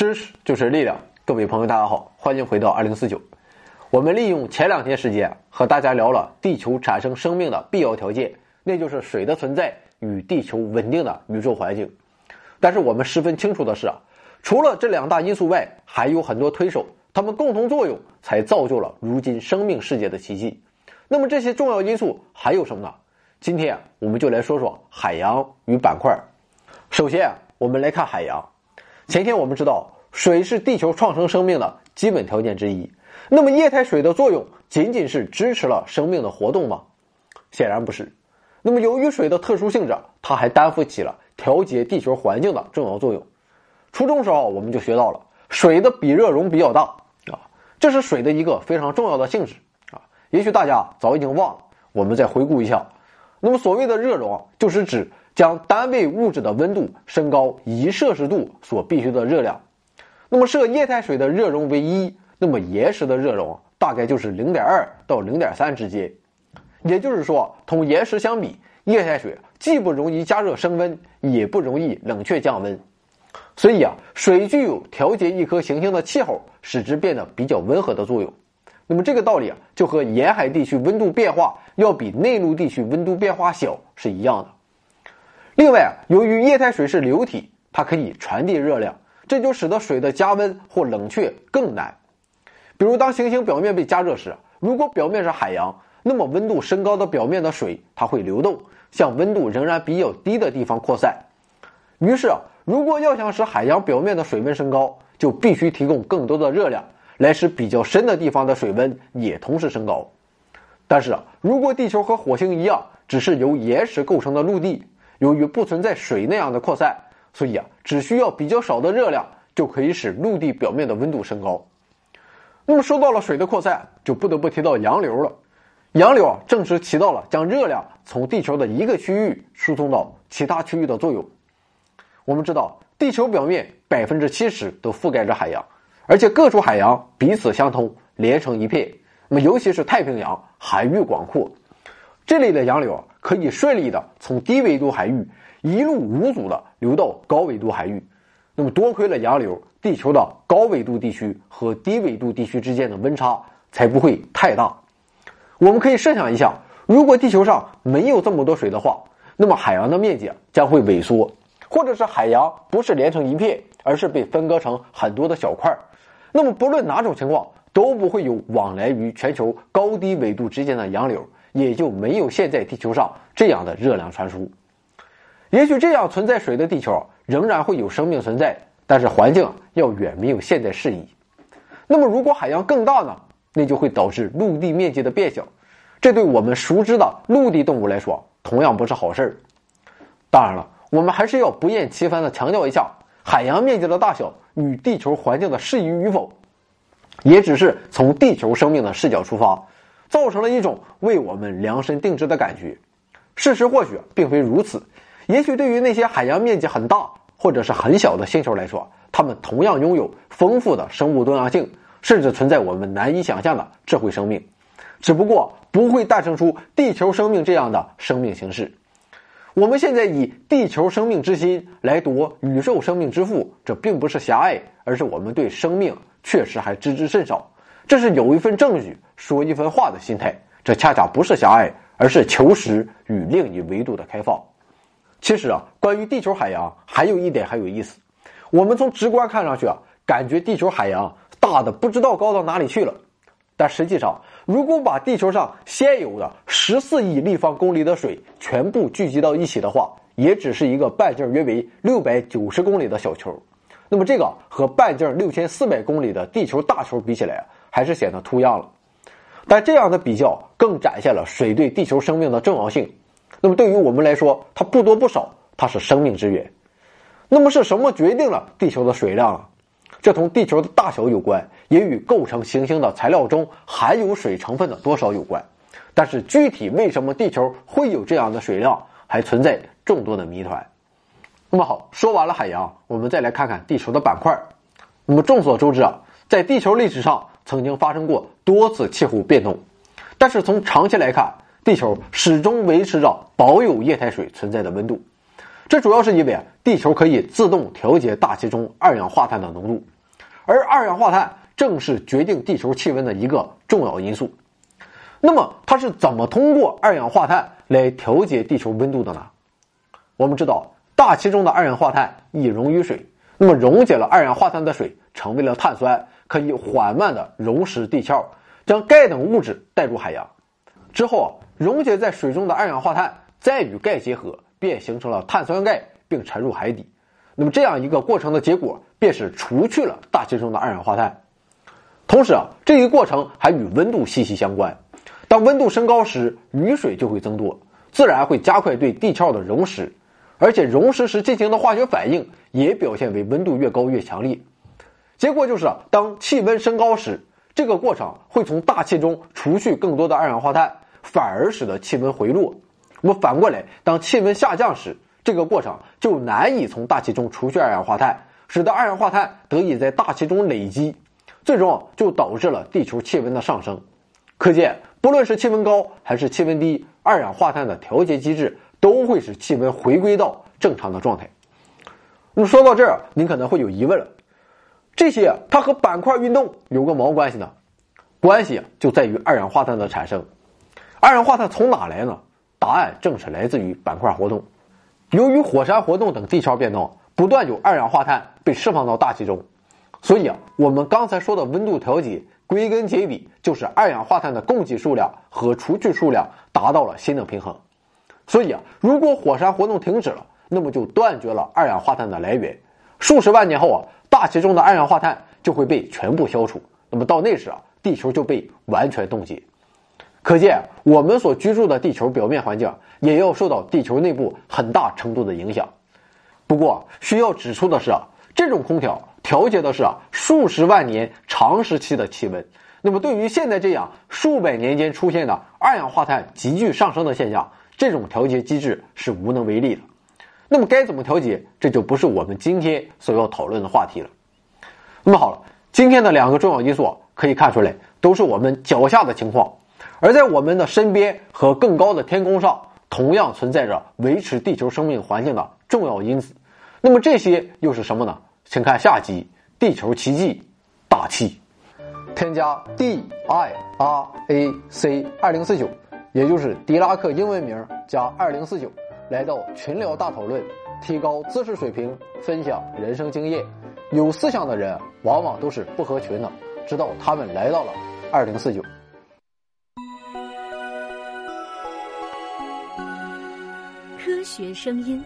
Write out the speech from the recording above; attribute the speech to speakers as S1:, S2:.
S1: 知识就是力量，各位朋友，大家好，欢迎回到二零四九。我们利用前两天时间和大家聊了地球产生生命的必要条件，那就是水的存在与地球稳定的宇宙环境。但是我们十分清楚的是啊，除了这两大因素外，还有很多推手，它们共同作用才造就了如今生命世界的奇迹。那么这些重要因素还有什么呢？今天我们就来说说海洋与板块。首先，我们来看海洋。前天我们知道，水是地球创生生命的基本条件之一。那么，液态水的作用仅仅是支持了生命的活动吗？显然不是。那么，由于水的特殊性质，它还担负起了调节地球环境的重要作用。初中时候我们就学到了，水的比热容比较大啊，这是水的一个非常重要的性质啊。也许大家早已经忘了，我们再回顾一下。那么，所谓的热容，就是指。将单位物质的温度升高一摄氏度所必须的热量，那么设液态水的热容为一，那么岩石的热容大概就是零点二到零点三之间。也就是说，同岩石相比，液态水既不容易加热升温，也不容易冷却降温。所以啊，水具有调节一颗行星的气候，使之变得比较温和的作用。那么这个道理啊，就和沿海地区温度变化要比内陆地区温度变化小是一样的。另外啊，由于液态水是流体，它可以传递热量，这就使得水的加温或冷却更难。比如，当行星表面被加热时，如果表面是海洋，那么温度升高的表面的水它会流动，向温度仍然比较低的地方扩散。于是啊，如果要想使海洋表面的水温升高，就必须提供更多的热量，来使比较深的地方的水温也同时升高。但是啊，如果地球和火星一样，只是由岩石构成的陆地。由于不存在水那样的扩散，所以啊，只需要比较少的热量就可以使陆地表面的温度升高。那么说到了水的扩散，就不得不提到洋流了。洋流啊，正是起到了将热量从地球的一个区域输送到其他区域的作用。我们知道，地球表面百分之七十都覆盖着海洋，而且各处海洋彼此相通，连成一片。那么，尤其是太平洋，海域广阔，这里的洋流啊。可以顺利的从低纬度海域一路无阻的流到高纬度海域，那么多亏了洋流，地球的高纬度地区和低纬度地区之间的温差才不会太大。我们可以设想一下，如果地球上没有这么多水的话，那么海洋的面积将会萎缩，或者是海洋不是连成一片，而是被分割成很多的小块那么不论哪种情况，都不会有往来于全球高低纬度之间的洋流。也就没有现在地球上这样的热量传输。也许这样存在水的地球仍然会有生命存在，但是环境要远没有现在适宜。那么，如果海洋更大呢？那就会导致陆地面积的变小，这对我们熟知的陆地动物来说同样不是好事儿。当然了，我们还是要不厌其烦的强调一下，海洋面积的大小与地球环境的适宜与否，也只是从地球生命的视角出发。造成了一种为我们量身定制的感觉，事实或许并非如此。也许对于那些海洋面积很大或者是很小的星球来说，它们同样拥有丰富的生物多样性，甚至存在我们难以想象的智慧生命，只不过不会诞生出地球生命这样的生命形式。我们现在以地球生命之心来夺宇宙生命之父，这并不是狭隘，而是我们对生命确实还知之甚少。这是有一份证据说一份话的心态，这恰恰不是狭隘，而是求实与另一维度的开放。其实啊，关于地球海洋还有一点很有意思，我们从直观看上去啊，感觉地球海洋大的不知道高到哪里去了，但实际上，如果把地球上现有的十四亿立方公里的水全部聚集到一起的话，也只是一个半径约为六百九十公里的小球。那么这个和半径六千四百公里的地球大球比起来还是显得突样了，但这样的比较更展现了水对地球生命的重要性。那么对于我们来说，它不多不少，它是生命之源。那么是什么决定了地球的水量啊？这同地球的大小有关，也与构成行星的材料中含有水成分的多少有关。但是具体为什么地球会有这样的水量，还存在众多的谜团。那么好，说完了海洋，我们再来看看地球的板块。那么众所周知啊。在地球历史上曾经发生过多次气候变动，但是从长期来看，地球始终维持着保有液态水存在的温度。这主要是因为地球可以自动调节大气中二氧化碳的浓度，而二氧化碳正是决定地球气温的一个重要因素。那么，它是怎么通过二氧化碳来调节地球温度的呢？我们知道，大气中的二氧化碳易溶于水，那么溶解了二氧化碳的水成为了碳酸，可以缓慢的溶蚀地壳，将钙等物质带入海洋。之后，溶解在水中的二氧化碳再与钙结合，便形成了碳酸钙，并沉入海底。那么，这样一个过程的结果，便是除去了大气中的二氧化碳。同时啊，这一过程还与温度息息相关。当温度升高时，雨水就会增多，自然会加快对地壳的溶蚀，而且溶蚀时进行的化学反应也表现为温度越高越强烈。结果就是啊，当气温升高时，这个过程会从大气中除去更多的二氧化碳，反而使得气温回落。那么反过来，当气温下降时，这个过程就难以从大气中除去二氧化碳，使得二氧化碳得以在大气中累积，最终就导致了地球气温的上升。可见。不论是气温高还是气温低，二氧化碳的调节机制都会使气温回归到正常的状态。那么说到这儿，您可能会有疑问了：这些它和板块运动有个毛关系呢？关系就在于二氧化碳的产生。二氧化碳从哪来呢？答案正是来自于板块活动。由于火山活动等地壳变动，不断有二氧化碳被释放到大气中，所以啊，我们刚才说的温度调节。归根结底，就是二氧化碳的供给数量和除去数量达到了新的平衡。所以啊，如果火山活动停止了，那么就断绝了二氧化碳的来源。数十万年后啊，大气中的二氧化碳就会被全部消除。那么到那时啊，地球就被完全冻结。可见，我们所居住的地球表面环境也要受到地球内部很大程度的影响。不过，需要指出的是啊，这种空调。调节的是数十万年长时期的气温，那么对于现在这样数百年间出现的二氧化碳急剧上升的现象，这种调节机制是无能为力的。那么该怎么调节，这就不是我们今天所要讨论的话题了。那么好了，今天的两个重要因素可以看出来，都是我们脚下的情况，而在我们的身边和更高的天空上，同样存在着维持地球生命环境的重要因子。那么这些又是什么呢？请看下集《地球奇迹》，大气。添加 D I R A C 二零四九，也就是迪拉克英文名加二零四九，来到群聊大讨论，提高知识水平，分享人生经验。有思想的人往往都是不合群的，直到他们来到了二零四九。
S2: 科学声音。